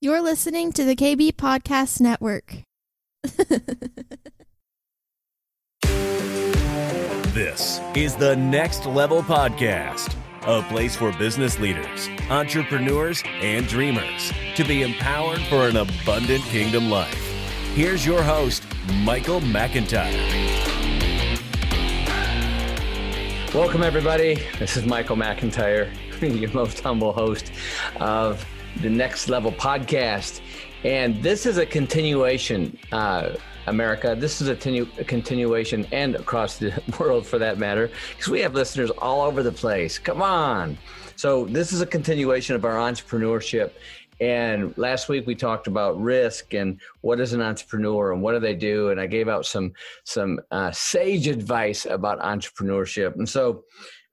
You're listening to the KB Podcast Network. This is the Next Level Podcast, a place for business leaders, entrepreneurs, and dreamers to be empowered for an abundant kingdom life. Here's your host, Michael McIntyre. Welcome, everybody. This is Michael McIntyre, your most humble host of the Next Level Podcast. And this is a continuation, uh, America. This is a, tenu- a continuation, and across the world for that matter, because we have listeners all over the place. Come on. So, this is a continuation of our entrepreneurship. And last week we talked about risk and what is an entrepreneur and what do they do. And I gave out some some uh, sage advice about entrepreneurship. And so,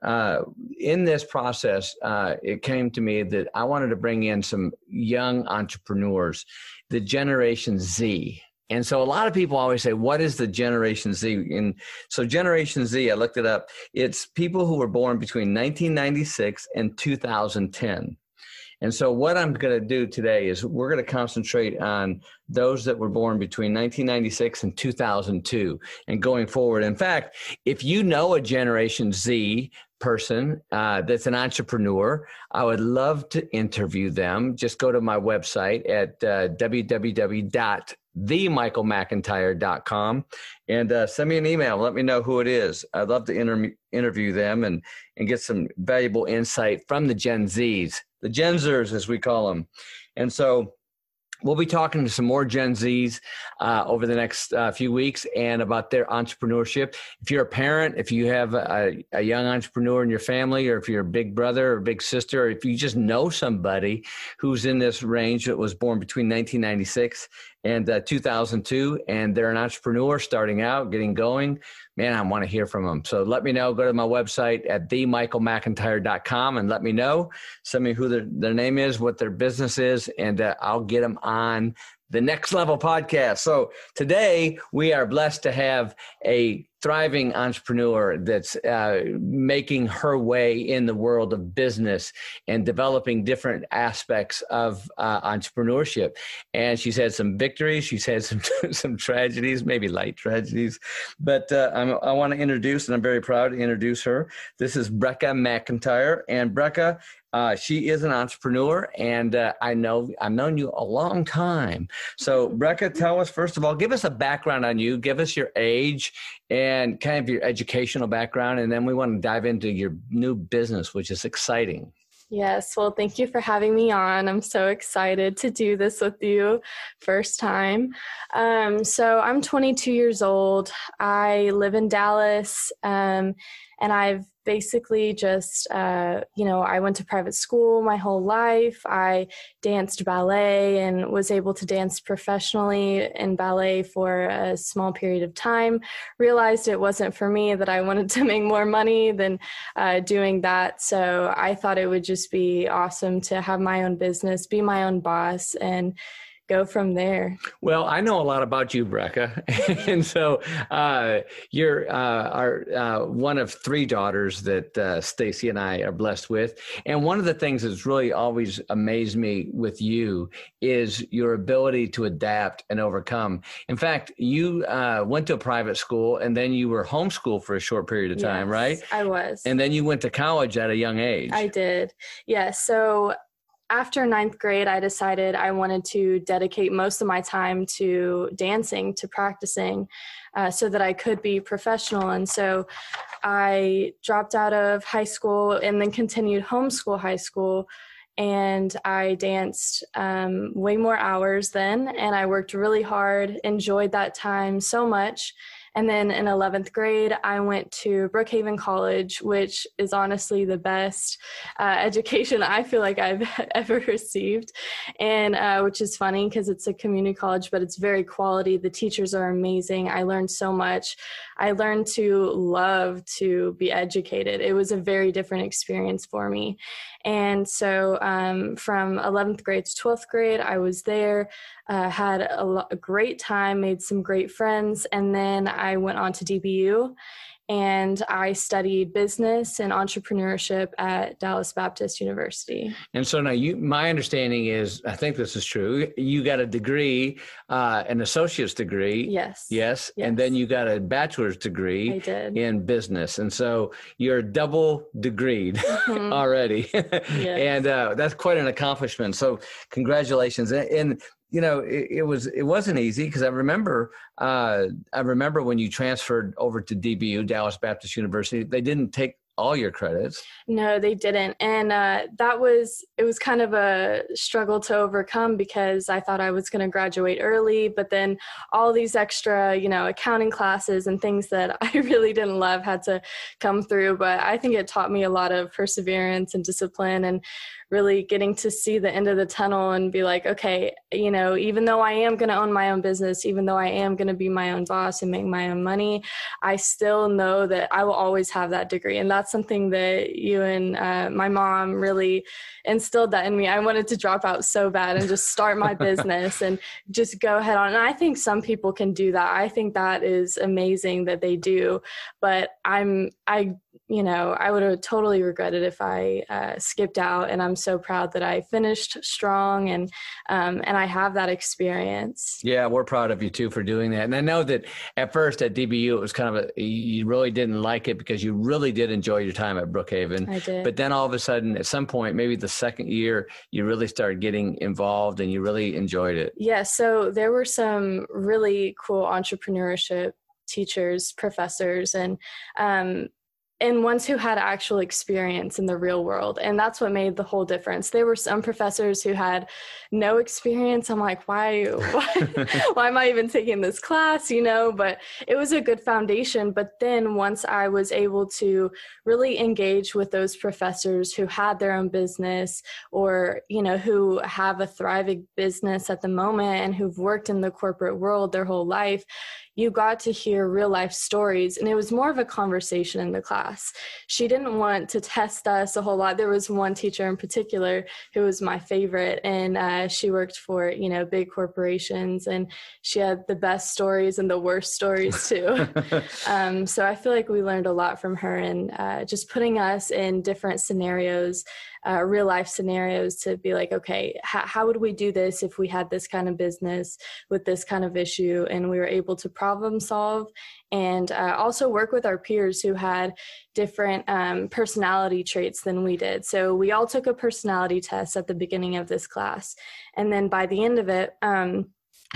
uh, in this process, uh, it came to me that I wanted to bring in some young entrepreneurs, the Generation Z. And so a lot of people always say, what is the Generation Z? And so Generation Z, I looked it up. It's people who were born between 1996 and 2010. And so, what I'm going to do today is we're going to concentrate on those that were born between 1996 and 2002 and going forward. In fact, if you know a Generation Z person uh, that's an entrepreneur, I would love to interview them. Just go to my website at uh, www.themichaelmcintyre.com and uh, send me an email. Let me know who it is. I'd love to inter- interview them and, and get some valuable insight from the Gen Zs, the Genzers, as we call them. And so, We'll be talking to some more Gen Zs uh, over the next uh, few weeks and about their entrepreneurship. If you're a parent, if you have a, a, young entrepreneur in your family, or if you're a big brother or big sister, or if you just know somebody who's in this range that was born between 1996 and uh, 2002, and they're an entrepreneur starting out, getting going, man, I want to hear from them. So let me know. Go to my website at themichaelmcintyre.com and let me know. Send me who their, their name is, what their business is, and uh, I'll get them on the Next Level podcast. So today we are blessed to have a thriving entrepreneur that's uh, making her way in the world of business and developing different aspects of uh, entrepreneurship. And she's had some victories, she's had some some tragedies, maybe light tragedies. But uh, i want to introduce, and I'm very proud to introduce her. This is Brecca McIntyre, and Brecca uh, she is an entrepreneur, and uh, I know I've known you a long time. So, Brecca, tell us first of all, give us a background on you, give us your age and kind of your educational background, and then we want to dive into your new business, which is exciting. Yes, well, thank you for having me on. I'm so excited to do this with you, first time. Um, so, I'm 22 years old. I live in Dallas, um, and I've basically just uh, you know i went to private school my whole life. I danced ballet and was able to dance professionally in ballet for a small period of time. Realized it wasn't for me that i wanted to make more money than uh, doing that. So i thought it would just be awesome to have my own business be my own boss and go from there. Well, I know a lot about you, Brecca, and so uh, you're uh, our uh, one of three daughters that uh, Stacy and I are blessed with. And one of the things that's really always amazed me with you is your ability to adapt and overcome. In fact, you uh, went to a private school and then you were homeschooled for a short period of time, yes, right? I was. And then you went to college at a young age. I did. Yeah. So after ninth grade, I decided I wanted to dedicate most of my time to dancing, to practicing, uh, so that I could be professional. And so I dropped out of high school and then continued homeschool high school. And I danced um, way more hours then, and I worked really hard, enjoyed that time so much. And then in 11th grade, I went to Brookhaven College, which is honestly the best uh, education I feel like I've ever received. And uh, which is funny because it's a community college, but it's very quality. The teachers are amazing. I learned so much. I learned to love to be educated. It was a very different experience for me. And so um, from 11th grade to 12th grade, I was there, uh, had a, lo- a great time, made some great friends, and then I went on to DBU and I studied business and entrepreneurship at Dallas Baptist University. And so now, you, my understanding is, I think this is true. You got a degree, uh, an associate's degree. Yes. Yes. Yes. And then you got a bachelor's degree I did. in business, and so you're double degreed Mhm. already, and uh, that's quite an accomplishment. So congratulations! And, and you know, it, it was it wasn't easy because I remember uh, I remember when you transferred over to DBU, Dallas Baptist University. They didn't take all your credits. No, they didn't. And uh, that was, it was kind of a struggle to overcome because I thought I was going to graduate early, but then all these extra, you know, accounting classes and things that I really didn't love had to come through. But I think it taught me a lot of perseverance and discipline and really getting to see the end of the tunnel and be like, okay, you know, even though I am going to own my own business, even though I am going to be my own boss and make my own money, I still know that I will always have that degree. And that's something that you and uh, my mom really instilled that in me. I wanted to drop out so bad and just start my business and just go ahead on. And I think some people can do that. I think that is amazing that they do. But I'm, I, you know, I would have totally regretted if I uh, skipped out. And I'm so proud that I finished strong and um, and I have that experience. Yeah, we're proud of you too for doing that. And I know that at first at DBU it was kind of a you really didn't like it because you really did enjoy your time at Brookhaven. I did. But then all of a sudden, at some point, maybe the second year, you really started getting involved and you really enjoyed it. Yeah, so there were some really cool entrepreneurship teachers, professors, and um, and ones who had actual experience in the real world, and that's what made the whole difference. There were some professors who had no experience. I'm like, why, why, why am I even taking this class? You know, but it was a good foundation. But then once I was able to really engage with those professors who had their own business or you know who have a thriving business at the moment and who've worked in the corporate world their whole life you got to hear real life stories and it was more of a conversation in the class. She didn't want to test us a whole lot. There was one teacher in particular who was my favorite and uh, she worked for you know big corporations and she had the best stories and the worst stories too. Um, so I feel like we learned a lot from her and uh, just putting us in different scenarios, uh, real life scenarios to be like, okay, h- how would we do this if we had this kind of business with this kind of issue? And we were able to problem solve and uh, also work with our peers who had different um, personality traits than we did. So we all took a personality test at the beginning of this class. And then by the end of it, um,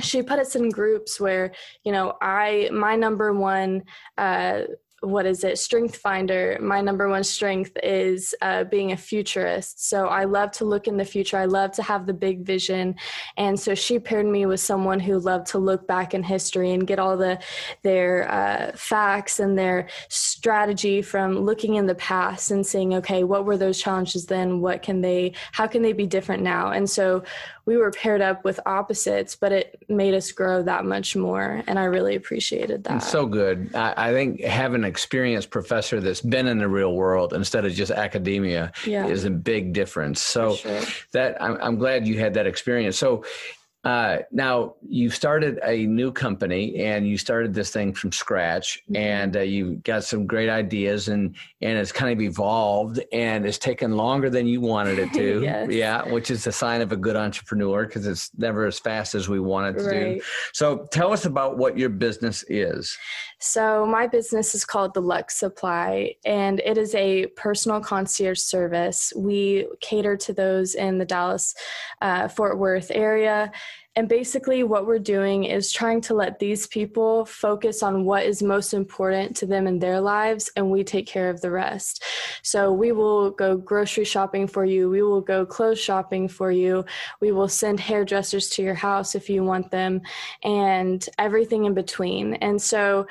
she put us in groups where you know i my number one uh what is it? Strength finder. My number one strength is uh, being a futurist. So i love to look in the future. I love to have the big vision. And so she paired me with someone who loved to look back in history and get all the their uh, facts and their strategy from looking in the past and saying okay what were those challenges then? What can they how can they be different now? And so we were paired up with opposites but it made us grow that much more and i really appreciated that It's so good. I, I think having an experienced professor that's been in the real world instead of just academia Yeah. is a big difference. So sure. that I'm, I'm glad you had that experience. So uh, now you started a new company and you started this thing from scratch Mm-hmm. and uh, you got some great ideas and and it's kind of evolved and it's taken longer than you wanted it to Yes. yeah which is a sign of a good entrepreneur because it's never as fast as we want it to Right. do so tell us about what your business is So, my business is called The Lux Supply, and it is a personal concierge service. We cater to those in the Dallas uh, Fort Worth area. And basically, what we're doing is trying to let these people focus on what is most important to them in their lives, and we take care of the rest. So, we will go grocery shopping for you, we will go clothes shopping for you, we will send hairdressers to your house if you want them, and everything in between. And so,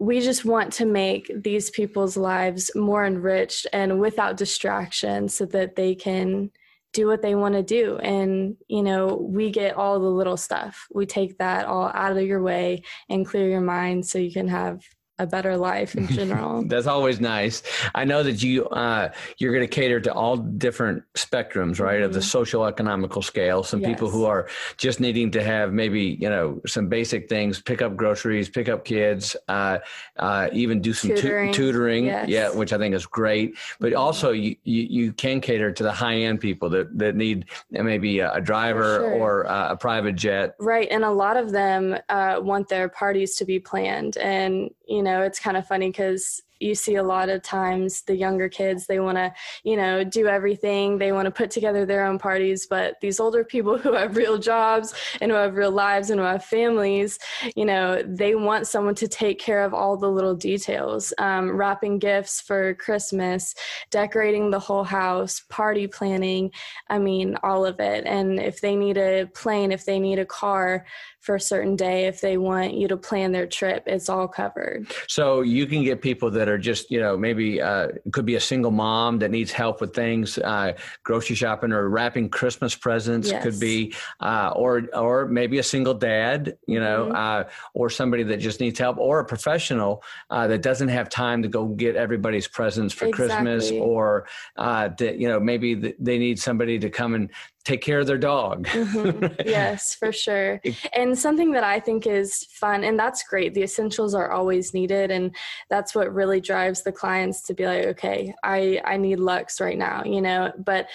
we just want to make these people's lives more enriched and without distraction so that they can do what they want to do. And you know we get all the little stuff. We take that all out of your way and clear your mind so you can have a better life in general. That's always nice. I know that you uh, you're going to cater to all different spectrums, right, mm-hmm. of the mm-hmm. social economical scale. Some yes. people who are just needing to have maybe you know some basic things, pick up groceries, pick up kids, uh, uh, even do some tutoring, tu- tutoring yes. yeah, which I think is great. But mm-hmm. also you, you, you can cater to the high end people that that need maybe a, driver sure. or a private jet. Right, and a lot of them uh, want their parties to be planned, and you know it's kind of funny because you see a lot of times the younger kids they want to you know do everything they want to put together their own parties but these older people who have real jobs and who have real lives and who have families you know they want someone to take care of all the little details um, wrapping gifts for christmas decorating the whole house party planning i mean all of it. And if they need a plane if they need a car for a certain day if they want you to plan their trip it's all covered. So you can get people that are just you know maybe uh, could be a single mom that needs help with things uh, grocery shopping or wrapping christmas presents yes. could be uh, or or maybe a single dad you know mm-hmm. Uh, or somebody that just needs help or a professional uh, that doesn't have time to go get everybody's presents for exactly. christmas or uh, that you know maybe they need somebody to come and take care of their dog. mm-hmm. Yes, for sure. And something that I think is fun, and that's great. The essentials are always needed, and that's what really drives the clients to be like, okay, I I need Lux right now, you know. But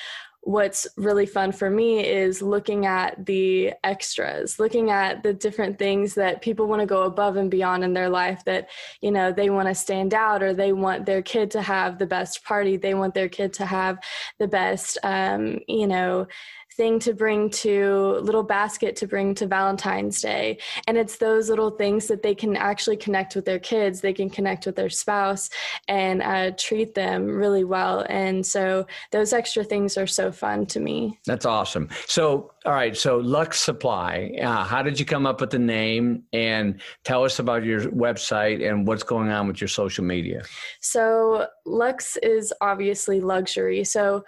what's really fun for me is looking at the extras looking at the different things that people want to go above and beyond in their life that you know they want to stand out or they want their kid to have the best party they want their kid to have the best um, you know thing to bring to little basket to bring to Valentine's Day. And it's those little things that they can actually connect with their kids, they can connect with their spouse and uh, treat them really well. And so those extra things are so fun to me. That's awesome. So, all right. So, Lux Supply, uh, how did you come up with the name? And tell us about your website and what's going on with your social media. So, Lux is obviously luxury. So,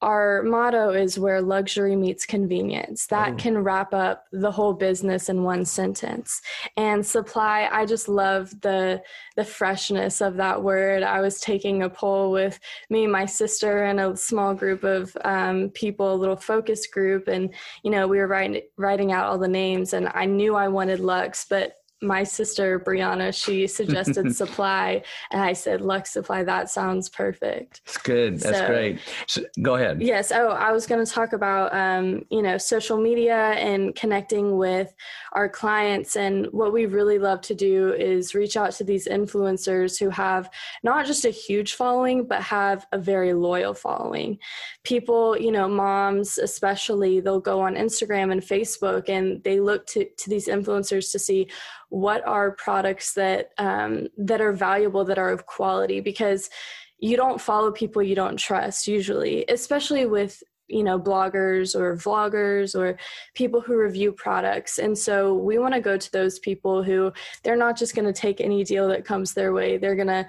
our motto is where luxury meets convenience. That oh. can wrap up the whole business in one sentence. And supply, I just love the the freshness of that word. I was taking a poll with me, my sister, and a small group of um, people, a little focus group, and you know we were writing writing out all the names, and I knew I wanted Lux, but my sister Brianna, she suggested supply, and I said Lux Supply. That sounds perfect. It's good. That's so, great. So, go ahead. Yes. Oh, I was going to talk about um, you know social media and connecting with our clients, and what we really love to do is reach out to these influencers who have not just a huge following, but have a very loyal following. People, you know, moms especially, they'll go on Instagram and Facebook, and they look to to these influencers to see what are products that um, that are valuable that are of quality because you don't follow people you don't trust usually especially with you know bloggers or vloggers or people who review products. And so we want to go to those people who they're not just going to take any deal that comes their way. They're going to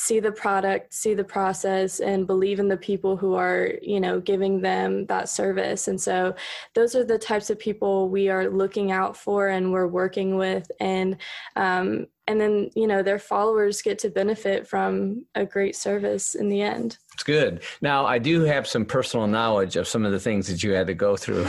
see the product, see the process, and believe in the people who are, you know, giving them that service. And so those are the types of people we are looking out for and we're working with. And um, and then you know their followers get to benefit from a great service in the end. It's good. Now i do have some personal knowledge of some of the things that you had to go through.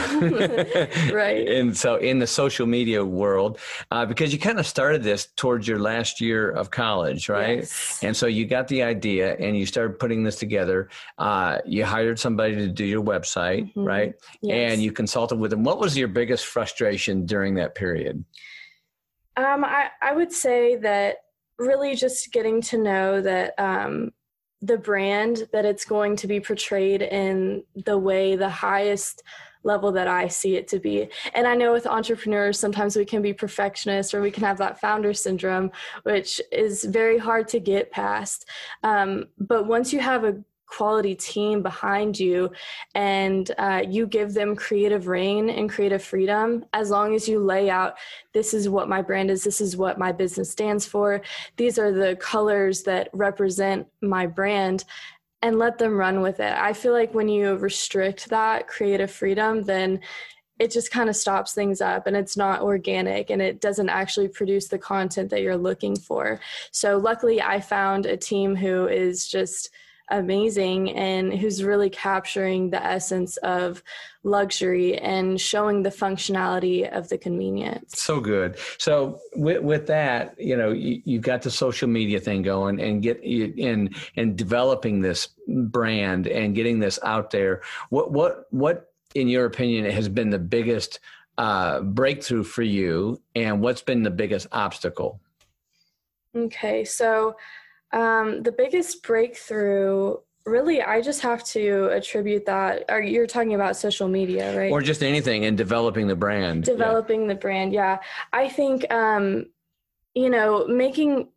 Right. And so in the social media world uh, because you kind of started this towards your last year of college right? Yes. and so you got the idea and you started putting this together. Uh, you hired somebody to do your website mm-hmm. right? Yes. and you consulted with them. What was your biggest frustration during that period um, I, I would say that really just getting to know that um, the brand that it's going to be portrayed in the way the highest level that I see it to be. And I know with entrepreneurs, sometimes we can be perfectionists or we can have that founder syndrome, which is very hard to get past. Um, but once you have a quality team behind you and uh, you give them creative rein and creative freedom as long as you lay out this is what my brand is this is what my business stands for these are the colors that represent my brand and let them run with it i feel like when you restrict that creative freedom then it just kind of stops things up and it's not organic and it doesn't actually produce the content that you're looking for. So luckily I found a team who is just amazing and who's really capturing the essence of luxury and showing the functionality of the convenience. So good. So with, with that, you know, you, you've got the social media thing going and get in and developing this brand and getting this out there. What what what in your opinion, has been the biggest uh, breakthrough for you, and what's been the biggest obstacle? Okay, so um, the biggest breakthrough really i just have to attribute that or you're talking about social media right or just anything in developing the brand developing yeah. the brand yeah i think um you know making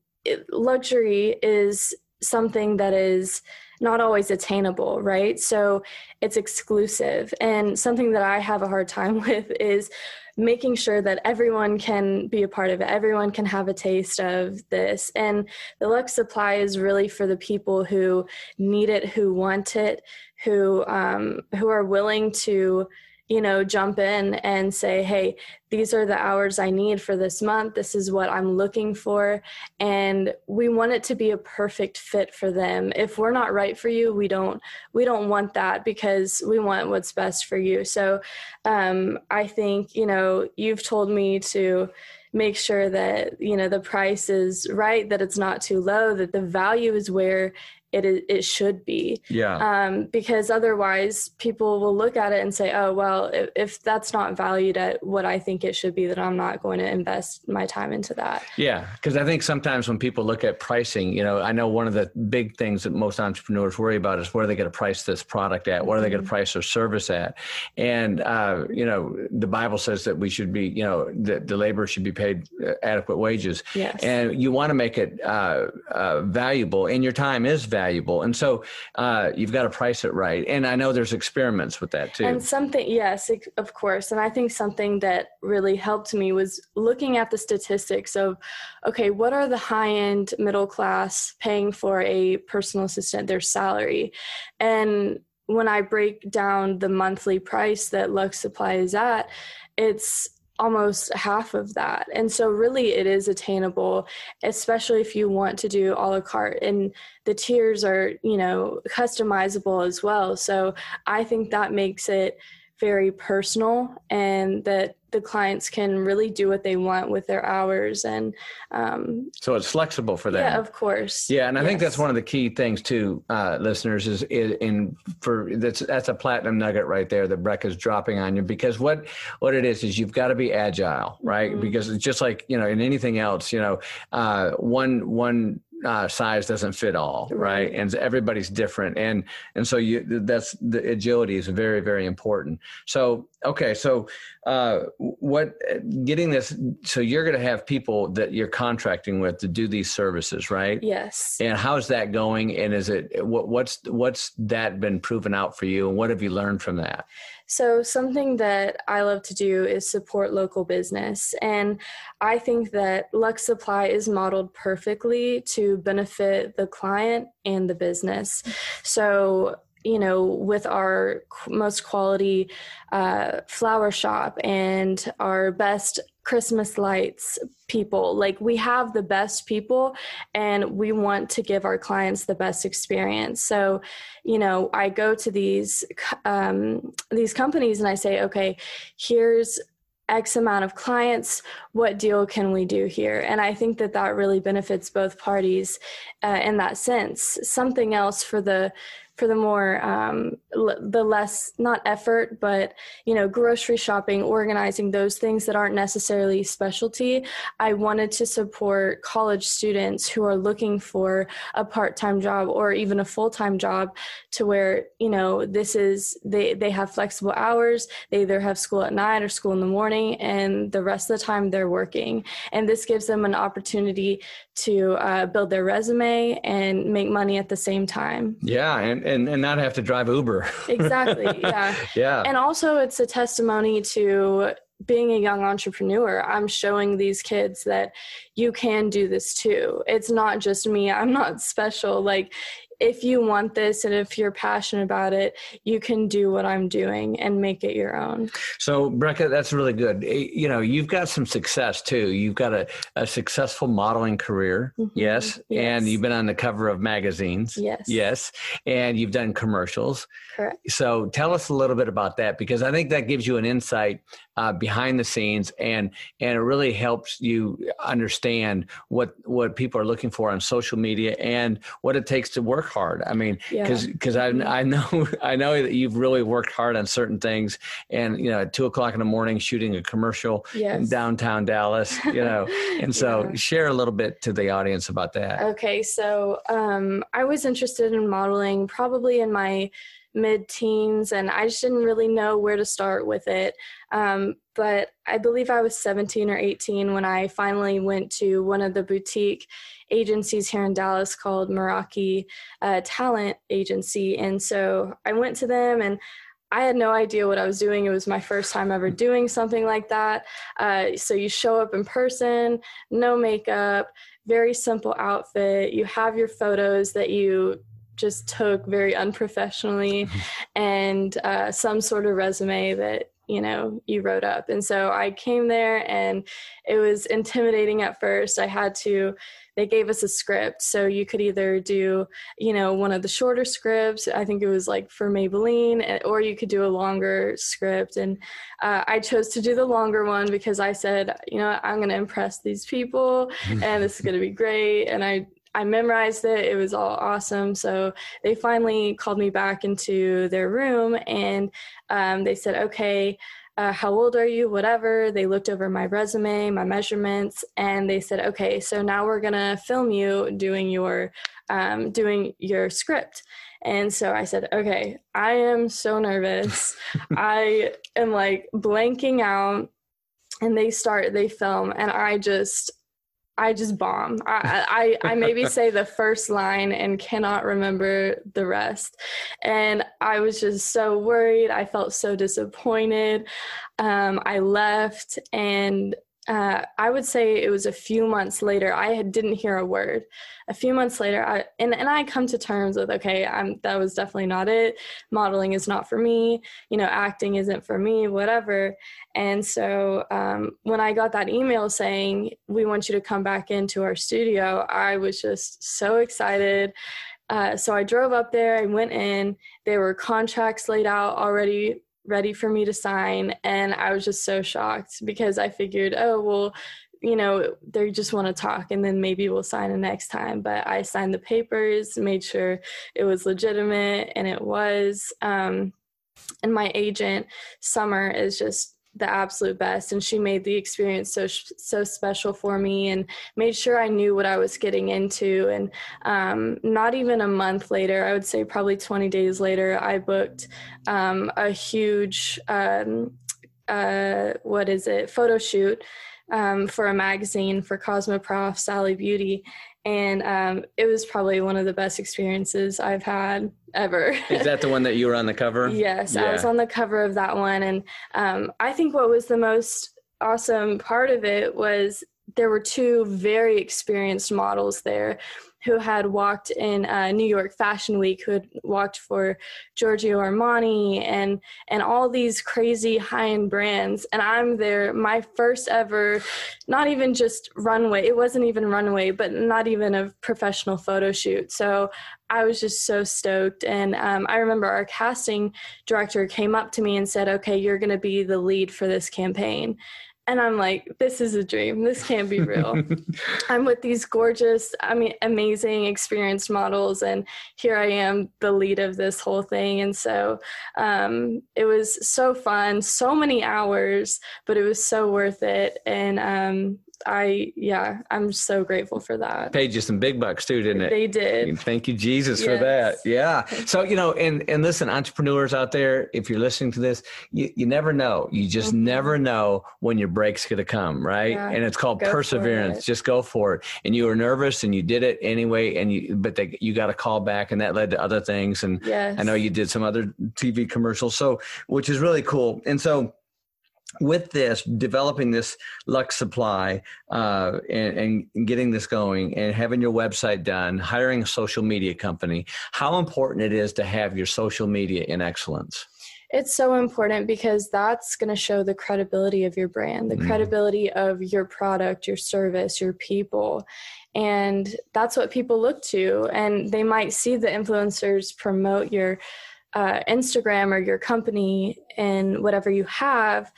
luxury is something that is not always attainable, right? So it's exclusive. And something that I have a hard time with is making sure that everyone can be a part of it. Everyone can have a taste of this. And the Lux Supply is really for the people who need it, who want it, who um, who are willing to you know, jump in and say, hey, these are the hours I need for this month. This is what I'm looking for. And we want it to be a perfect fit for them. If we're not right for you, we don't we don't want that because we want what's best for you. So um, I think, you know, you've told me to make sure that you know the price is right that it's not too low that the value is where it it should be. Yeah. Um, because otherwise, people will look at it and say, "Oh, well, if, if, that's not valued at what I think it should be, then I'm not going to invest my time into that." Yeah, because I think sometimes when people look at pricing, you know, I know one of the big things that most entrepreneurs worry about is where are they going to price this product at? What are they going to mm-hmm. price their service at? And uh, you know, the Bible says that we should be, you know, that the labor should be paid uh, adequate wages. Yes. And you want to make it uh, uh valuable, and your time is valuable valuable. And so uh, you've got to price it right. And I know there's experiments with that too. And something, yes, of course. And I think something that really helped me was looking at the statistics of, okay, what are the high end middle class paying for a personal assistant, their salary? And when I break down the monthly price that Lux Supply is at, it's almost half of that. And so, really, it is attainable, especially if you want to do a la carte. And the tiers are, you know, customizable as well. So, I think that makes it very personal and that the clients can really do what they want with their hours and um, so it's flexible for them yeah of course yeah and i yes. think that's one of the key things too uh, listeners is, is in for that's that's a platinum nugget right there that breck is dropping on you because what what it is is you've got to be agile right mm-hmm. because it's just like you know in anything else you know uh, one one uh, size doesn't fit all, right? right? And everybody's different, and and so you that's the agility is very very important. So okay, so uh, what getting this? So you're going to have people that you're contracting with to do these services, right? Yes. And how's that going? And is it what what's what's that been proven out for you? And what have you learned from that? So, something that I love to do is support local business. And I think that Lux Supply is modeled perfectly to benefit the client and the business. So, you know, with our most quality uh, flower shop and our best Christmas lights people. Like we have the best people and we want to give our clients the best experience. So, you know, I go to these um, these companies and I say, okay, here's X amount of clients. What deal can we do here? And I think that that really benefits both parties uh, in that sense. Something else for the for the more um, l- the less not effort but you know grocery shopping organizing those things that aren't necessarily specialty. I wanted to support college students who are looking for a part-time job or even a full-time job to where you know this is they they have flexible hours they either have school at night or school in the morning and the rest of the time they're working. And this gives them an opportunity to uh, build their resume and make money at the same time yeah and and and not have to drive Uber. exactly. Yeah. yeah. And also, it's a testimony to being a young entrepreneur. I'm showing these kids that you can do this too. It's not just me. I'm not special. Like if you want this and if you're passionate about it, you can do what I'm doing and make it your own. So, Brecca, that's really good. Eh, you know, you've got some success too. You've got a, a successful modeling career, mm-hmm. yes? yes, and you've been on the cover of magazines, yes, yes, and you've done commercials. Correct. So, tell us a little bit about that because I think that gives you an insight uh, behind the scenes, and and it really helps you understand what what people are looking for on social media and what it takes to work hard. I mean, because yeah. because I I know I know that you've really worked hard on certain things, and you know, at two o'clock in the morning shooting a commercial yes. in downtown Dallas, you know, and so yeah. share a little bit to the audience about that. Okay, so um, I was interested in modeling probably in my mid teens, and I just didn't really know where to start with it. Um, but I believe I was 17 or 18 when I finally went to one of the boutique agencies here in Dallas called Meraki uh, Talent Agency. And so I went to them and I had no idea what I was doing. It was my first time ever doing something like that. Uh, so you show up in person, no makeup, very simple outfit. You have your photos that you just took very unprofessionally and uh, some sort of resume that you know you wrote up. And so i came there and it was intimidating at first. I had to they gave us a script. So you could either do you know one of the shorter scripts i think it was like for maybelline eh, or you could do a longer script. And uh, i chose to do the longer one because i said you know i'm going to impress these people and this is going to be great. And i I memorized it. It was all awesome. So they finally called me back into their room and um, they said, okay, uh, how old are you? Whatever. They looked over my resume, my measurements, and they said, okay, so now we're gonna film you doing your um, doing your script. And so I said, okay, I am so nervous. I am like blanking out. And they start, they film, and I just I just bomb. I, I, I maybe say the first line and cannot remember the rest. And I was just so worried. I felt so disappointed. Um, I left and uh, I would say it was a few months later. I didn't hear a word. A few months later, I, and and I come to terms with okay, I'm that was definitely not it. Modeling is not for me. You know, acting isn't for me. Whatever. And so um, when I got that email saying we want you to come back into our studio, I was just so excited. Uh, so I drove up there. I went in. There were contracts laid out already ready for me to sign. And I was just so shocked because I figured, oh, well, you know, they just want to talk and then maybe we'll sign it next time. But I signed the papers, made sure it was legitimate, and it was. Um, and my agent, Summer, is just the absolute best and she made the experience so so special for me and made sure I knew what I was getting into. And um, not even a month later I would say probably 20 days later I booked um, a huge um, uh, what is it photo shoot um, for a magazine for Cosmoprof Sally Beauty and um, it was probably one of the best experiences I've had ever. Is that the one that you were on the cover? yes, yeah. I was on the cover of that one, and um, I think what was the most awesome part of it was there were two very experienced models there who had walked in uh, New York Fashion Week, who had walked for Giorgio Armani and and all these crazy high end brands. And I'm there, my first ever, not even just runway. It wasn't even runway, but not even a professional photo shoot. So I was just so stoked. And um, I remember our casting director came up to me and said, "Okay, you're going to be the lead for this campaign." And I'm like, this is a dream. This can't be real. I'm with these gorgeous, I mean, amazing, experienced models, and here I am, the lead of this whole thing. And so um, it was so fun, so many hours, but it was so worth it. And um, I yeah, I'm so grateful for that. Paid you some big bucks too, didn't it? They did. Thank you, Jesus, yes. for that. Yeah. So you know, and and listen, entrepreneurs out there, if you're listening to this, you, you never know. You just mm-hmm. never know when your break's gonna come, right? Yeah. And it's called perseverance. It. Just go for it. And you were nervous, and you did it anyway. And you, but they, you got a call back, and that led to other things. And yes. I know you did some other TV commercials, so which is really cool. And so with this developing this lux supply uh, and, and, getting this going and having your website done hiring a social media company how important it is to have your social media in excellence it's so important because that's going to show the credibility of your brand the mm. credibility of your product your service your people and that's what people look to and they might see the influencers promote your uh, instagram or your company and whatever you have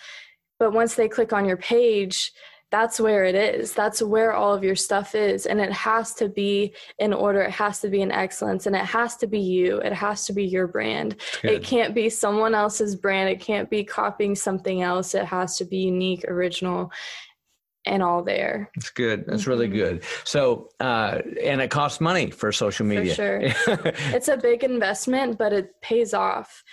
but once they click on your page, that's where it is. That's where all of your stuff is. And it has to be in order. It has to be in excellence. And it has to be you. It has to be your brand. It can't be someone else's brand. It can't be copying something else. It has to be unique, original, and all there. That's good. That's mm-hmm. really good. So, uh, and it costs money for social media. For sure. it's a big investment, but it pays off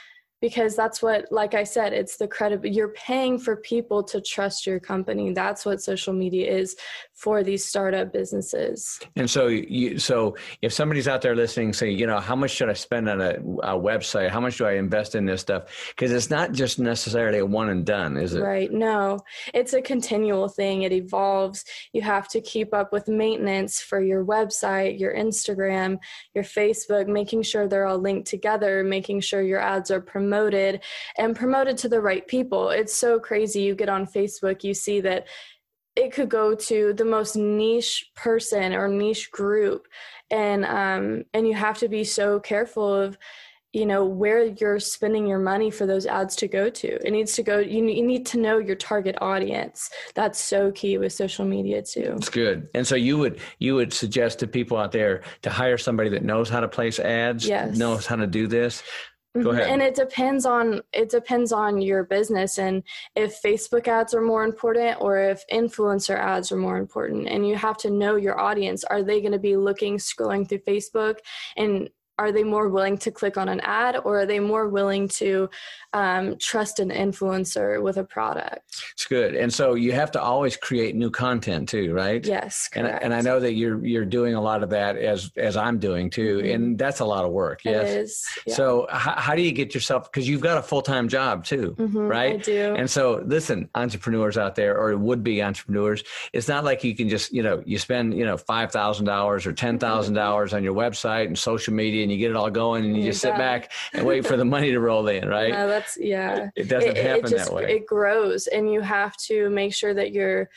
because that's what like i said it's the credit you're paying for people to trust your company. That's what social media is for these startup businesses. And so you so if somebody's out there listening say you know how much should i spend on a, a website? How much do i invest in this stuff? Because it's not just necessarily a one and done is it? Right. No it's a continual thing. It evolves. You have to keep up with maintenance for your website your instagram your facebook making sure they're all linked together making sure your ads are promoted promoted and promoted to the right people. It's so crazy. You get on Facebook, you see that it could go to the most niche person or niche group. And um and you have to be so careful of you know where you're spending your money for those ads to go to. It needs to go you, you need to know your target audience. That's so key with social media too. It's good. And so you would you would suggest to people out there to hire somebody that knows how to place ads yes. knows how to do this Go mm-hmm. ahead. And it depends on it depends on your business and if Facebook ads are more important or if influencer ads are more important. And you have to know your audience. Are they going to be looking scrolling through Facebook and are they more willing to click on an ad or are they more willing to um, trust an influencer with a product it's good and so you have to always create new content too right yes correct. And, and i know that you're you're doing a lot of that as as i'm doing too mm-hmm. and that's a lot of work yes it is, yeah. so how, how do you get yourself because you've got a full-time job too mm-hmm, right I do. and so listen entrepreneurs out there or would-be entrepreneurs it's not like you can just you know you spend you know $5000 or $10000 mm-hmm. on your website and social media and you get it all going and you just sit back and wait for the money to roll in right? No, that's yeah. It doesn't it, happen it just, that way. it grows and you have to make sure that you're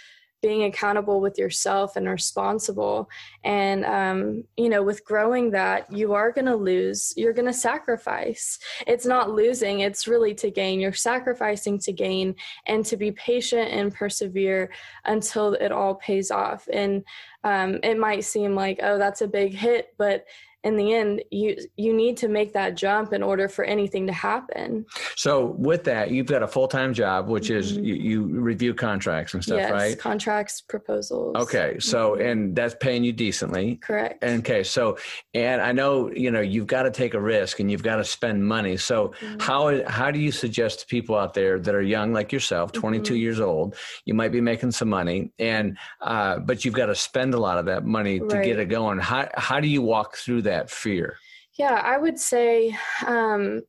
being accountable with yourself and responsible. And um, you know with growing that you are going to lose you're going to sacrifice. It's not losing it's really to gain. You're sacrificing to gain and to be patient and persevere until it all pays off. And um, it might seem like oh that's a big hit but in the end you you need to make that jump in order for anything to happen. So with that you've got a full-time job which mm-hmm. is you, you, review contracts and stuff yes, right? contracts proposals. Okay so mm-hmm. and that's paying you decently. Correct. Okay so and i know you know you've got to take a risk and you've got to spend money. So mm-hmm. how how do you suggest to people out there that are young like yourself 22 mm-hmm. years old you might be making some money and uh, but you've got to spend a lot of that money to get it going. How, how do you walk through that that fear? Yeah, I would say um,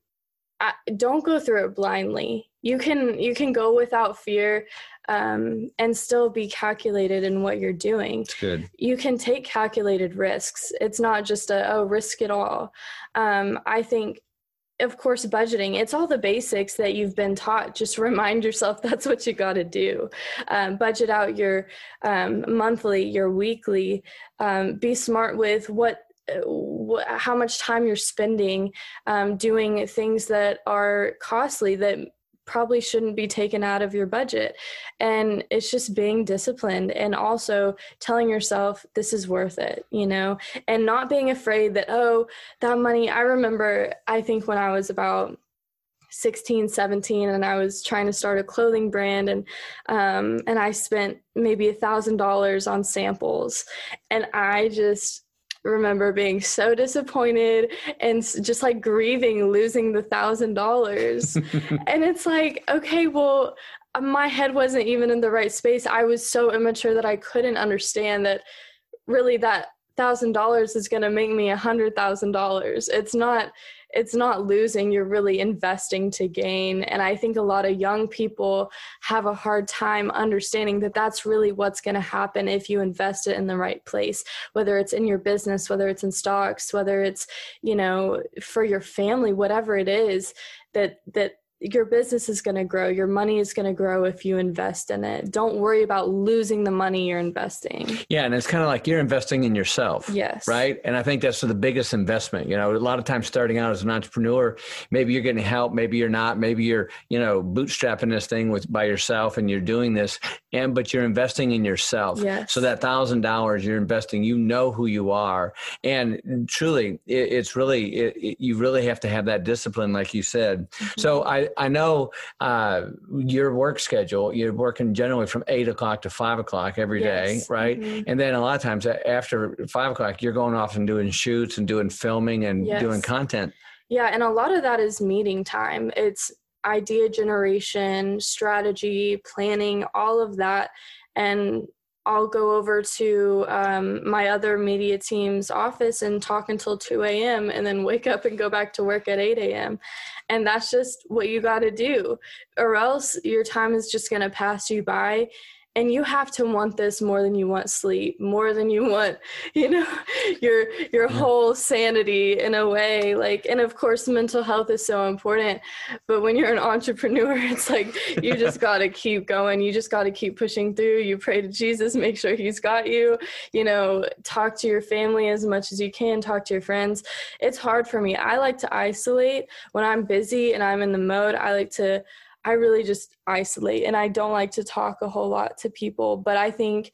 I, don't go through it blindly. You can you can go without fear um, and still be calculated in what you're doing. It's good. You can take calculated risks. It's not just a oh risk it all. Um, I think of course budgeting it's all the basics that you've been taught just remind yourself that's what you got to do um, budget out your um, monthly your weekly um, be smart with what how much time you're spending um, doing things that are costly that probably shouldn't be taken out of your budget. And it's just being disciplined and also telling yourself this is worth it, you know, and not being afraid that, oh, that money. I remember, I think when I was about 16 17 and i was trying to start a clothing brand and um, and i spent maybe a thousand dollars on samples and i just remember being so disappointed and just like grieving losing the thousand dollars. And it's like, okay, well, uh, my head wasn't even in the right space. I was so immature that I couldn't understand that really that thousand dollars is going to make me a hundred thousand dollars. It's not it's not losing you're really investing to gain. And i think a lot of young people have a hard time understanding that that's really what's going to happen if you invest it in the right place whether it's in your business whether it's in stocks whether it's you know for your family whatever it is that that your business is going to grow your money is going to grow if you invest in it. Don't worry about losing the money you're investing. Yeah and it's kind of like you're investing in yourself yes. right? And i think that's the biggest investment you know? A lot of times starting out as an entrepreneur maybe you're getting help maybe you're not. Maybe you're you know bootstrapping this thing with by yourself and you're doing this and but you're investing in yourself. Yes. so that thousand dollars you're investing you know who you are. And truly it, it's really it, it, you really have to have that discipline like you said. Mm-hmm. so i I know uh, your work schedule. You're working generally from eight o'clock to five o'clock every day, yes. right? Mm-hmm. And then a lot of times after five o'clock, you're going off and doing shoots and doing filming and yes. doing content. Yeah, and a lot of that is meeting time. It's idea generation, strategy, planning, all of that. And I'll go over to um, my other media team's office and talk until 2 a.m. and then wake up and go back to work at 8 a.m. And that's just what you got to do, or else your time is just going to pass you by and you have to want this more than you want sleep more than you want you know your your whole sanity in a way like and of course mental health is so important but when you're an entrepreneur it's like you just got to keep going you just got to keep pushing through you pray to jesus make sure he's got you you know talk to your family as much as you can talk to your friends. It's hard for me. I like to isolate when i'm busy and i'm in the mode i like to I really just isolate and I don't like to talk a whole lot to people. But I think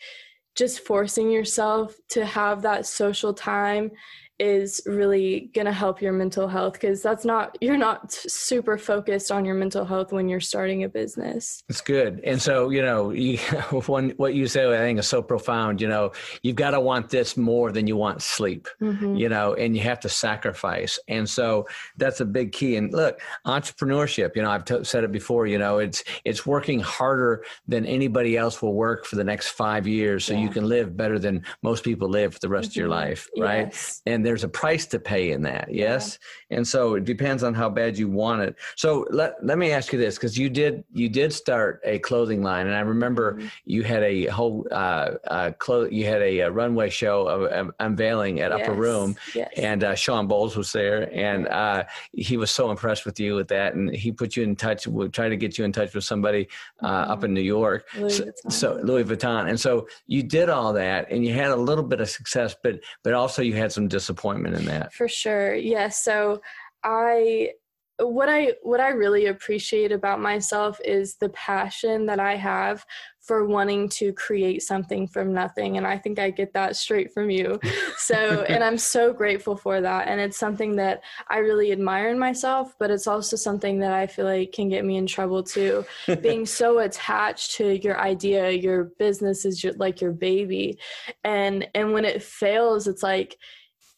just forcing yourself to have that social time is really going to help your mental health because that's not you're not super focused on your mental health when you're starting a business it's good and so you know you, one, what you say i think is so profound you know you've got to want this more than you want sleep mm-hmm. you know and you have to sacrifice and so that's a big key and look entrepreneurship you know i've t- said it before you know it's it's working harder than anybody else will work for the next five years so yeah. you can live better than most people live for the rest mm-hmm. of your mm-hmm. life right yes. and there's a price to pay in that yes yeah. and so it depends on how bad you want it so let, let me ask you this because you did you did start a clothing line and i remember mm-hmm. you had a whole uh, uh clo- you had a, a runway show of, of, unveiling at yes. upper room yes. and uh, sean bowles was there and uh, he was so impressed with you with that and he put you in touch with trying to get you in touch with somebody uh, mm-hmm. up in new york louis so, so louis vuitton and so you did all that and you had a little bit of success but but also you had some disappointment disappointment in that. For sure. Yes. Yeah, so I what I what I really appreciate about myself is the passion that I have for wanting to create something from nothing and I think I get that straight from you. So and I'm so grateful for that and it's something that I really admire in myself but it's also something that I feel like can get me in trouble too. Being so attached to your idea, your business is your, like your baby and and when it fails it's like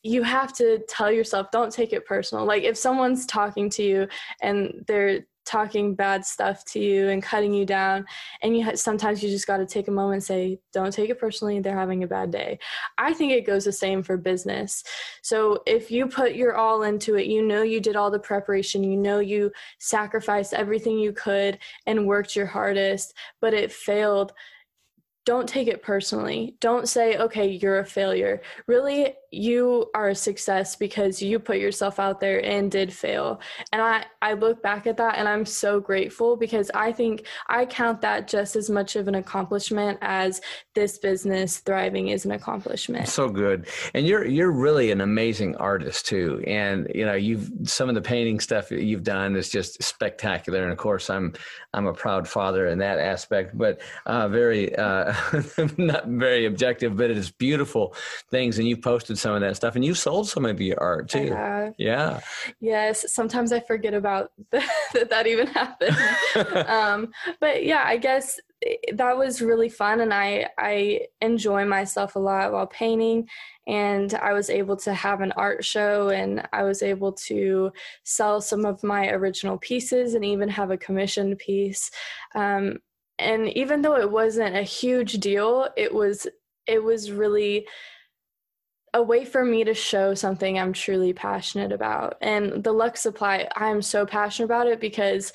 you have to tell yourself don't take it personal. Like if someone's talking to you and they're talking bad stuff to you and cutting you down and you ha- sometimes you just got to take a moment and say don't take it personally they're having a bad day. I think it goes the same for business. So if you put your all into it you know you did all the preparation you know you sacrificed everything you could and worked your hardest but it failed don't take it personally. Don't say, okay, you're a failure. Really, you are a success because you put yourself out there and did fail. And I, I look back at that and I'm so grateful because I think I count that just as much of an accomplishment as this business thriving is an accomplishment. So good. And you're you're really an amazing artist too. And you know, you've some of the painting stuff that you've done is just spectacular. And of course I'm I'm a proud father in that aspect, but uh, very uh, not very objective, but it is beautiful things. And you posted some of that stuff, and you sold some of your art too. Yeah. Yes. Sometimes I forget about that that even happened. um, but yeah, I guess that was really fun, and I I enjoy myself a lot while painting. And I was able to have an art show, and I was able to sell some of my original pieces, and even have a commissioned piece. Um, and even though it wasn't a huge deal it was it was really a way for me to show something I'm truly passionate about. And the Luxe Supply, I'm so passionate about it because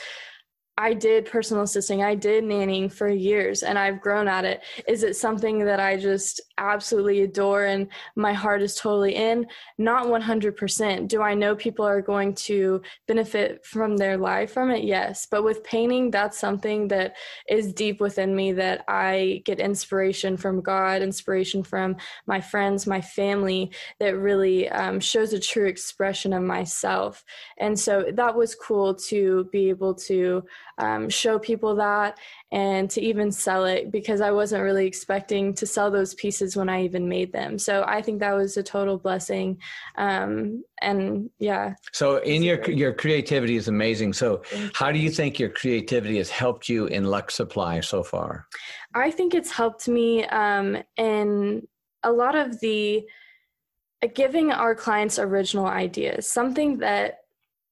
I did personal assisting, I did nannying for years, and I've grown at it. Is it something that I just absolutely adore and my heart is totally in? Not 100%. Do I know people are going to benefit from their life from it? Yes. But with painting, that's something that is deep within me that I get inspiration from God, inspiration from my friends, my family, that really um, shows a true expression of myself. And so that was cool to be able to um, show people that and to even sell it because I wasn't really expecting to sell those pieces when I even made them. So I think that was a total blessing. Um, and yeah. So in your your creativity is amazing. So how do you think your creativity has helped you in Luxe Supply so far? I think it's helped me um, in a lot of the uh, giving our clients original ideas. Something that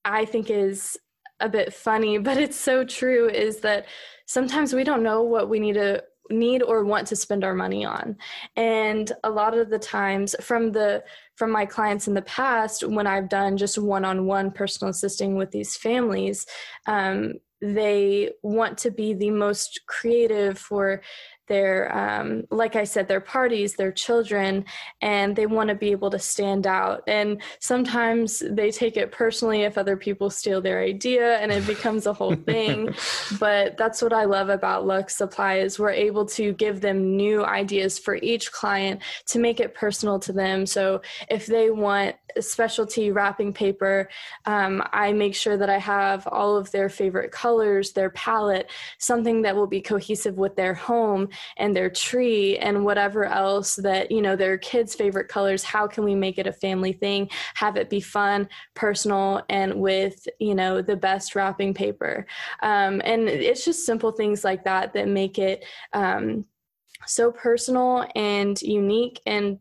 I think is a bit funny, but it's so true is that sometimes we don't know what we need to need or want to spend our money on. And a lot of the times from the from my clients in the past when i've done just one-on-one personal assisting with these families um, they want to be the most creative for their um, like i said their parties their children and they want to be able to stand out. And sometimes they take it personally if other people steal their idea and it becomes a whole thing. But that's what i love about luxe supply is we're able to give them new ideas for each client to make it personal to them. So if they want specialty wrapping paper um, i make sure that i have all of their favorite colors their palette something that will be cohesive with their home and their tree and whatever else that you know their kids favorite colors how can we make it a family thing? Have it be fun personal and with you know the best wrapping paper. Um, and it's just simple things like that that make it um, so personal and unique and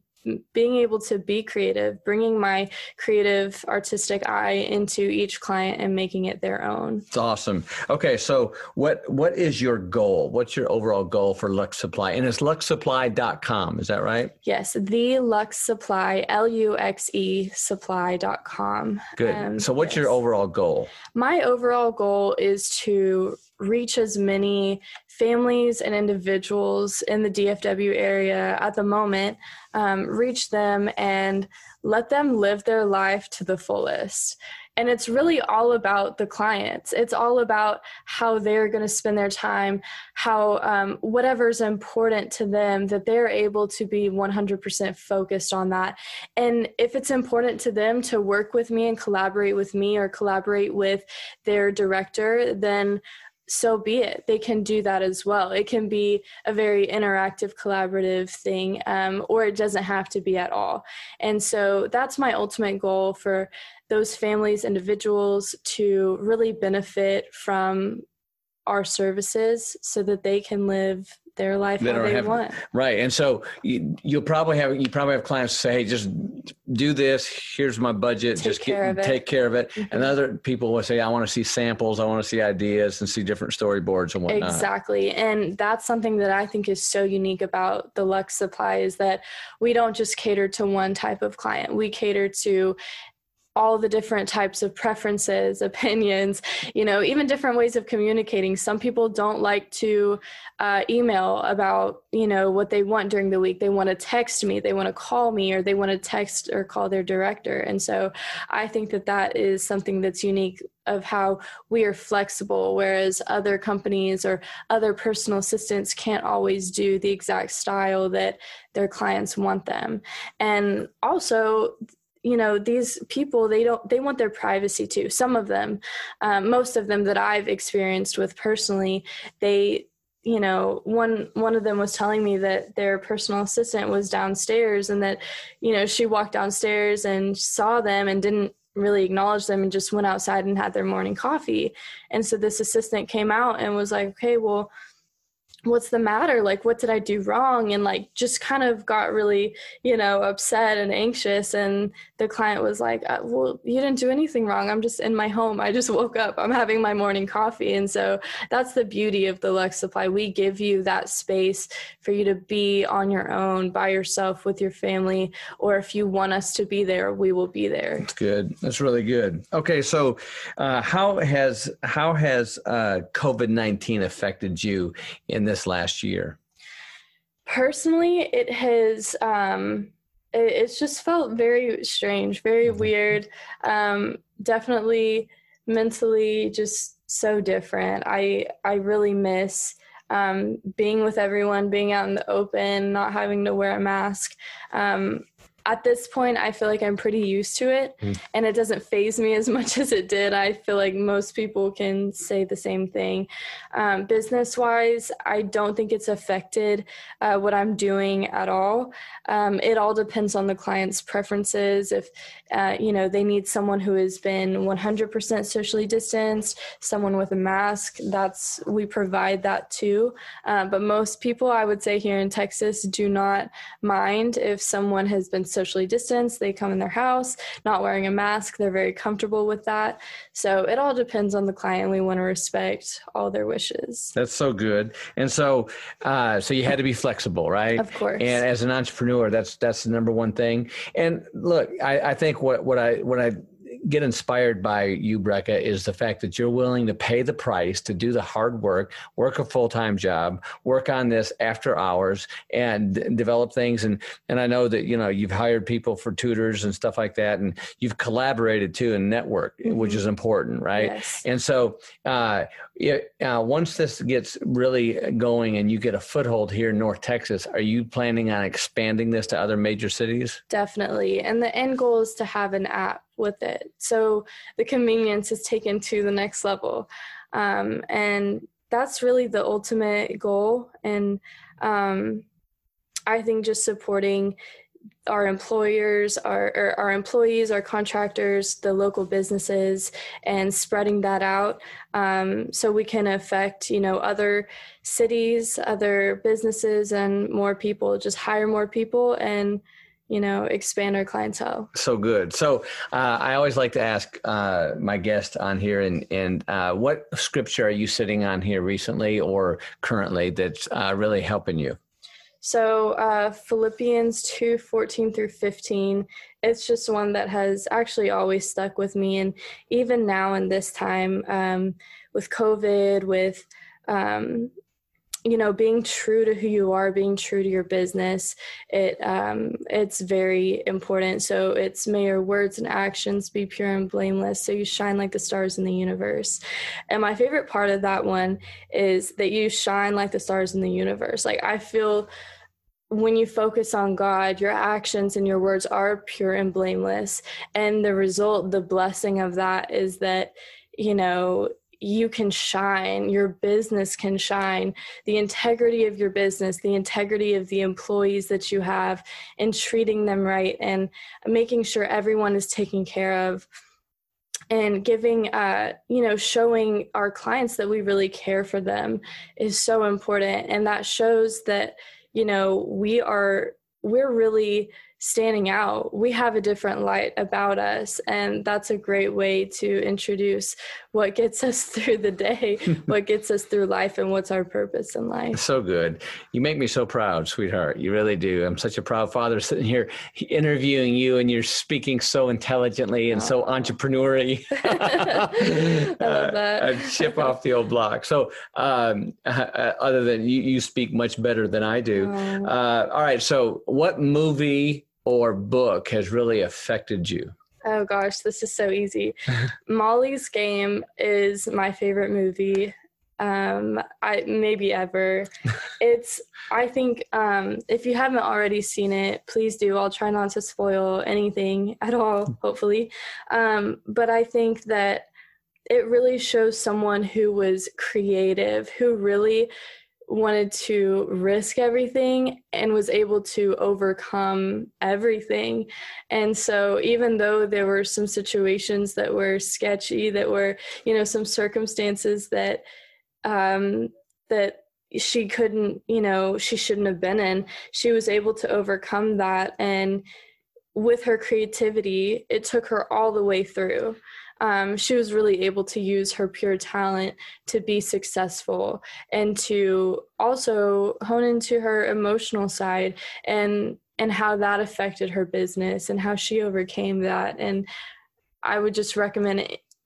being able to be creative, bringing my creative artistic eye into each client and making it their own. It's awesome. Okay, so what what is your goal? What's your overall goal for Luxe Supply? And it's luxesupply.com, is that right? Yes, the Luxe Supply, L U X E supply.com. Good. Um, so what's yes. your overall goal? My overall goal is to reach as many families and individuals in the DFW area at the moment, um, reach them and let them live their life to the fullest. And it's really all about the clients. It's all about how they're going to spend their time, how um, whatever's important to them, that they're able to be 100% focused on that. And if it's important to them to work with me and collaborate with me or collaborate with their director, then so be it. They can do that as well. It can be a very interactive, collaborative thing, um, or it doesn't have to be at all. And so that's my ultimate goal for those families, individuals to really benefit from our services so that they can live their life they how they have, want. Right. And so you, will probably have you probably have clients say, hey, just do this. Here's my budget. Take just care get, take care of it. Mm-hmm. And other people will say, I want to see samples. I want to see ideas and see different storyboards and whatnot. Exactly. And that's something that I think is so unique about the Luxe Supply is that we don't just cater to one type of client. We cater to all the different types of preferences, opinions, you know, even different ways of communicating. Some people don't like to uh, email about, you know, what they want during the week. They want to text me, they want to call me, or they want to text or call their director. And so I think that that is something that's unique of how we are flexible, whereas other companies or other personal assistants can't always do the exact style that their clients want them. And also, you know these people they don't they want their privacy too. Some of them um, most of them that i've experienced with personally they you know one one of them was telling me that their personal assistant was downstairs and that you know she walked downstairs and saw them and didn't really acknowledge them and just went outside and had their morning coffee. And so this assistant came out and was like okay well what's the matter? Like what did i do wrong? And like just kind of got really you know upset and anxious. And the client was like uh, well you didn't do anything wrong. I'm just in my home. I just woke up. I'm having my morning coffee. And so that's the beauty of the luxe supply. We give you that space for you to be on your own by yourself with your family or if you want us to be there we will be there. That's good. That's really good. Okay so uh, how has how has uh, covid-19 affected you in this this last year? Personally, it has. Um, it, it's just felt very strange, very mm-hmm. weird. Um, definitely mentally, just so different. I I really miss um, being with everyone, being out in the open, not having to wear a mask. Um, at this point, I feel like I'm pretty used to it mm. and it doesn't faze me as much as it did. I feel like most people can say the same thing. Um, business wise, I don't think it's affected uh, what I'm doing at all. Um, it all depends on the client's preferences. If, uh, you know, they need someone who has been 100% socially distanced, someone with a mask, that's, we provide that too. Uh, but most people, I would say here in Texas, do not mind if someone has been socially distanced. They come in their house, not wearing a mask. They're very comfortable with that. So it all depends on the client. We want to respect all their wishes. That's so good. And so, uh, so you had to be flexible, right? Of course. And as an entrepreneur, that's that's the number one thing. And look, I, I think what what I what I get inspired by you, Brecca, is the fact that you're willing to pay the price to do the hard work, work a full time job, work on this after hours, and develop things. And and I know that you know you've hired people for tutors and stuff like that, and you've collaborated too and network, mm-hmm. which is important, right? Yes. And so, uh, it, uh, once this gets really going and you get a foothold here in North Texas, are you planning on expanding this to other major cities? Definitely. And the end goal is to have an app with it. So the convenience is taken to the next level. Um, and that's really the ultimate goal. And um, I think just supporting our employers, our our employees, our contractors, the local businesses, and spreading that out um, so we can affect you know other cities, other businesses, and more people. Just hire more people and you know expand our clientele. So good. So uh, i always like to ask uh, my guest on here and and uh, what scripture are you sitting on here recently or currently that's uh, really helping you? So uh, philippians 2 14 through 15 it's just one that has actually always stuck with me. And even now in this time um, with covid with um, you know being true to who you are being true to your business it um, it's very important. So it's may your words and actions be pure and blameless so you shine like the stars in the universe. And my favorite part of that one is that you shine like the stars in the universe. Like i feel when you focus on God, your actions and your words are pure and blameless. And the result, the blessing of that is that, you know, you can shine, your business can shine, the integrity of your business, the integrity of the employees that you have, and treating them right and making sure everyone is taken care of and giving uh, you know showing our clients that we really care for them is so important. And that shows that you know we are we're really standing out. We have a different light about us, and that's a great way to introduce what gets us through the day, what gets us through life, and what's our purpose in life. So good. You make me so proud, sweetheart. You really do. I'm such a proud father sitting here interviewing you, and you're speaking so intelligently and so entrepreneurially. I love that. uh, chip off the old block. So, um, uh, other than you, you speak much better than I do. Oh. Uh, all right. So, what movie or book has really affected you? Oh gosh, this is so easy. Molly's Game is my favorite movie. Um, I maybe ever. it's I think um, if you haven't already seen it, please do. I'll try not to spoil anything at all, hopefully. Um, but I think that it really shows someone who was creative, who really wanted to risk everything and was able to overcome everything. And so even though there were some situations that were sketchy, that were, you know, some circumstances that um that she couldn't, you know, she shouldn't have been in. She was able to overcome that. And with her creativity, it took her all the way through. Um, she was really able to use her pure talent to be successful and to also hone into her emotional side and and how that affected her business and how she overcame that. And i would just recommend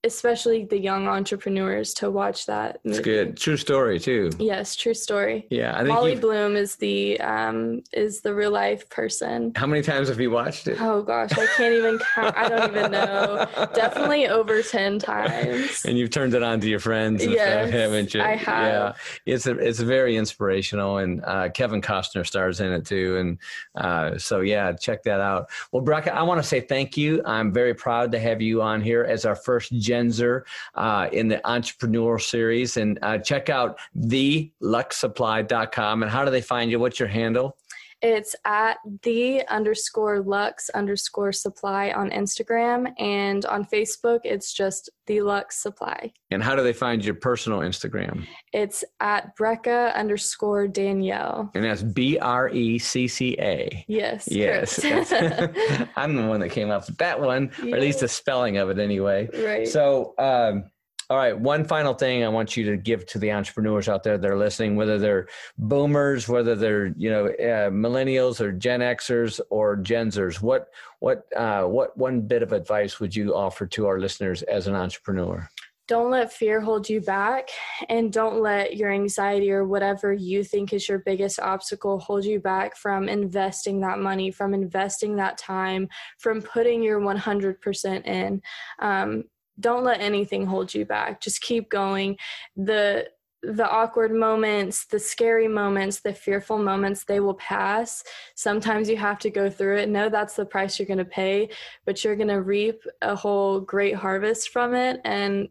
especially the young entrepreneurs to watch that. It's good. True story too. Yes, true story. Yeah, I think Molly you've... Bloom is the um is the real life person. How many times have you watched it? Oh gosh, I can't even count. I don't even know. Definitely over ten times. And you've turned it on to your friends and yes, stuff, haven't you? I have. Yeah, it's a, it's very inspirational, and uh, Kevin Costner stars in it too, and uh, so yeah, check that out. Well, Brecca, I want to say thank you. I'm very proud to have you on here as our first Genzer uh, in the entrepreneur series. And uh, check out theluxesupply.com. And how do they find you? What's your handle? It's at the underscore luxe underscore supply on Instagram and on Facebook, it's just the Luxe Supply. And how do they find your personal Instagram? It's at Brecca underscore Danielle. And that's B R E C C A. Yes. Yes. I'm the one that came up with that one, yeah. or at least the spelling of it anyway. Right. So, um, all right, one final thing I want you to give to the entrepreneurs out there that are listening, whether they're boomers, whether they're you know uh, millennials or Gen Xers or Genzers. What what uh, what one bit of advice would you offer to our listeners as an entrepreneur? Don't let fear hold you back, and don't let your anxiety or whatever you think is your biggest obstacle hold you back from investing that money, from investing that time, from putting your 100% in. Um, don't let anything hold you back. Just keep going. The the awkward moments the scary moments the fearful moments they will pass. Sometimes you have to go through it. Know that's the price you're going to pay but you're going to reap a whole great harvest from it. And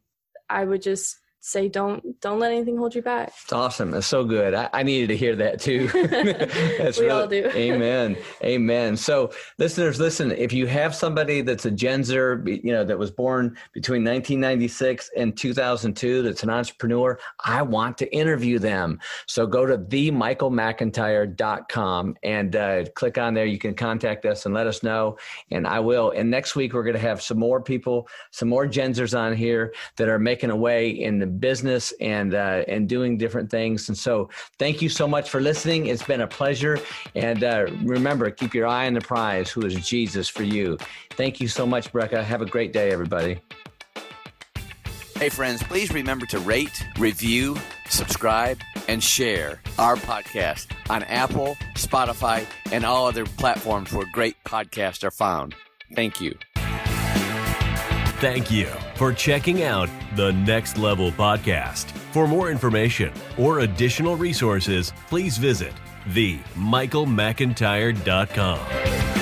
i would just say don't don't let anything hold you back. It's awesome. That's so good. I, I needed to hear that too. That's we really, all do. amen. Amen. So listeners, listen, if you have somebody that's a gen Genzer, you know, that was born between 1996 and 2002, that's an entrepreneur, I want to interview them. So go to themichaelmcintyre.com and uh, click on there. You can contact us and let us know. And I will. And next week, we're going to have some more people, some more Genzers on here that are making a way in the business and uh, and doing different things. And so, thank you so much for listening. It's been a pleasure. And uh, remember, keep your eye on the prize, who is Jesus for you. Thank you so much, Brecca. Have a great day, everybody. Hey, friends, please remember to rate, review, subscribe, and share our podcast on Apple, Spotify, and all other platforms where great podcasts are found. Thank you. Thank you for checking out the Next Level Podcast. For more information or additional resources, please visit themichaelmcintyre.com.